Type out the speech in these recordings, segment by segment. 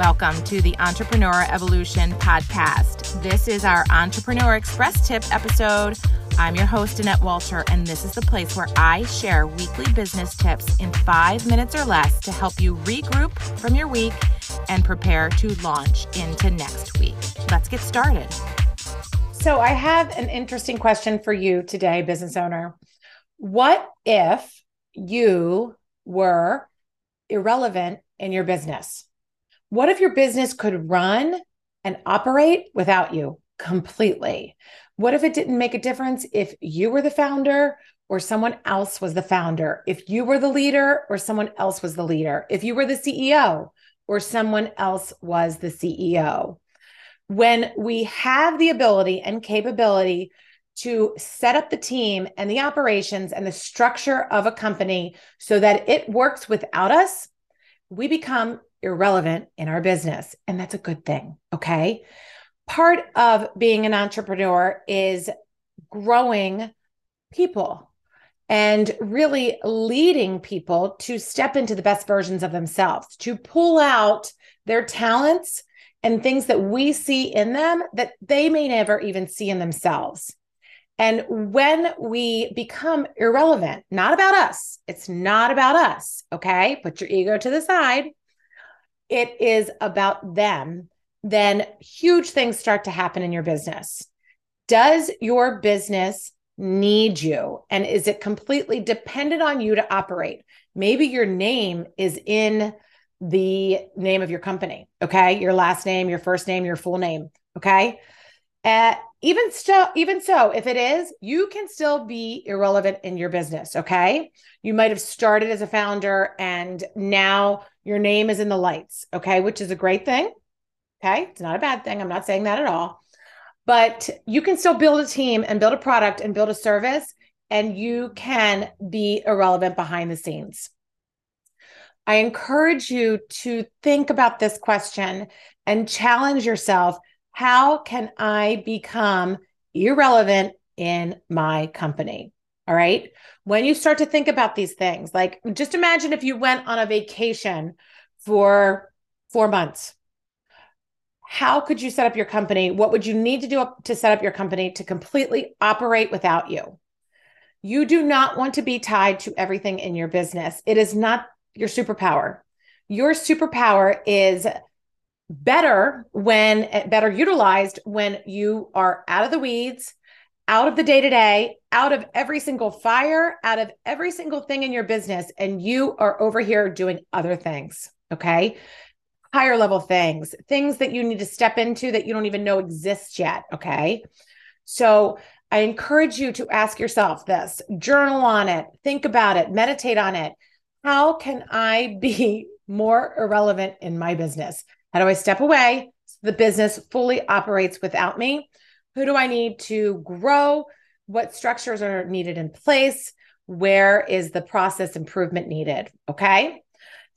Welcome to the Entrepreneur Evolution Podcast. This is our Entrepreneur Express Tip episode. I'm your host, Annette Walter, and this is the place where I share weekly business tips in five minutes or less to help you regroup from your week and prepare to launch into next week. Let's get started. So, I have an interesting question for you today, business owner. What if you were irrelevant in your business? What if your business could run and operate without you completely? What if it didn't make a difference if you were the founder or someone else was the founder? If you were the leader or someone else was the leader? If you were the CEO or someone else was the CEO? When we have the ability and capability to set up the team and the operations and the structure of a company so that it works without us, we become irrelevant in our business. And that's a good thing. Okay. Part of being an entrepreneur is growing people and really leading people to step into the best versions of themselves, to pull out their talents and things that we see in them that they may never even see in themselves. And when we become irrelevant, not about us, it's not about us. Okay. Put your ego to the side it is about them, then huge things start to happen in your business. Does your business need you? And is it completely dependent on you to operate? Maybe your name is in the name of your company. Okay. Your last name, your first name, your full name. Okay. Uh, even so, even so, if it is, you can still be irrelevant in your business. Okay. You might have started as a founder and now your name is in the lights. Okay. Which is a great thing. Okay. It's not a bad thing. I'm not saying that at all. But you can still build a team and build a product and build a service, and you can be irrelevant behind the scenes. I encourage you to think about this question and challenge yourself how can I become irrelevant in my company? All right. When you start to think about these things, like just imagine if you went on a vacation for four months. How could you set up your company? What would you need to do to set up your company to completely operate without you? You do not want to be tied to everything in your business. It is not your superpower. Your superpower is better when better utilized when you are out of the weeds, out of the day to day, out of every single fire, out of every single thing in your business, and you are over here doing other things. Okay. Higher level things, things that you need to step into that you don't even know exist yet. Okay. So I encourage you to ask yourself this journal on it, think about it, meditate on it. How can I be more irrelevant in my business? How do I step away so the business fully operates without me? Who do I need to grow? What structures are needed in place? Where is the process improvement needed? Okay.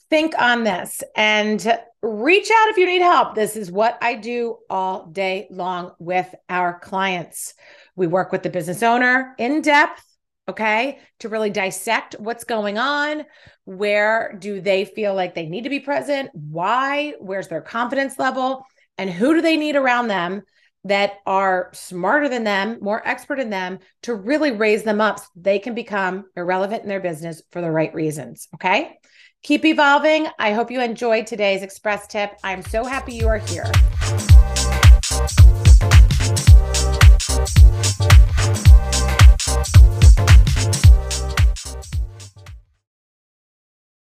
Think on this and reach out if you need help. This is what I do all day long with our clients. We work with the business owner in depth okay to really dissect what's going on where do they feel like they need to be present why where's their confidence level and who do they need around them that are smarter than them more expert in them to really raise them up so they can become irrelevant in their business for the right reasons okay? Keep evolving. I hope you enjoyed today's express tip. I'm so happy you are here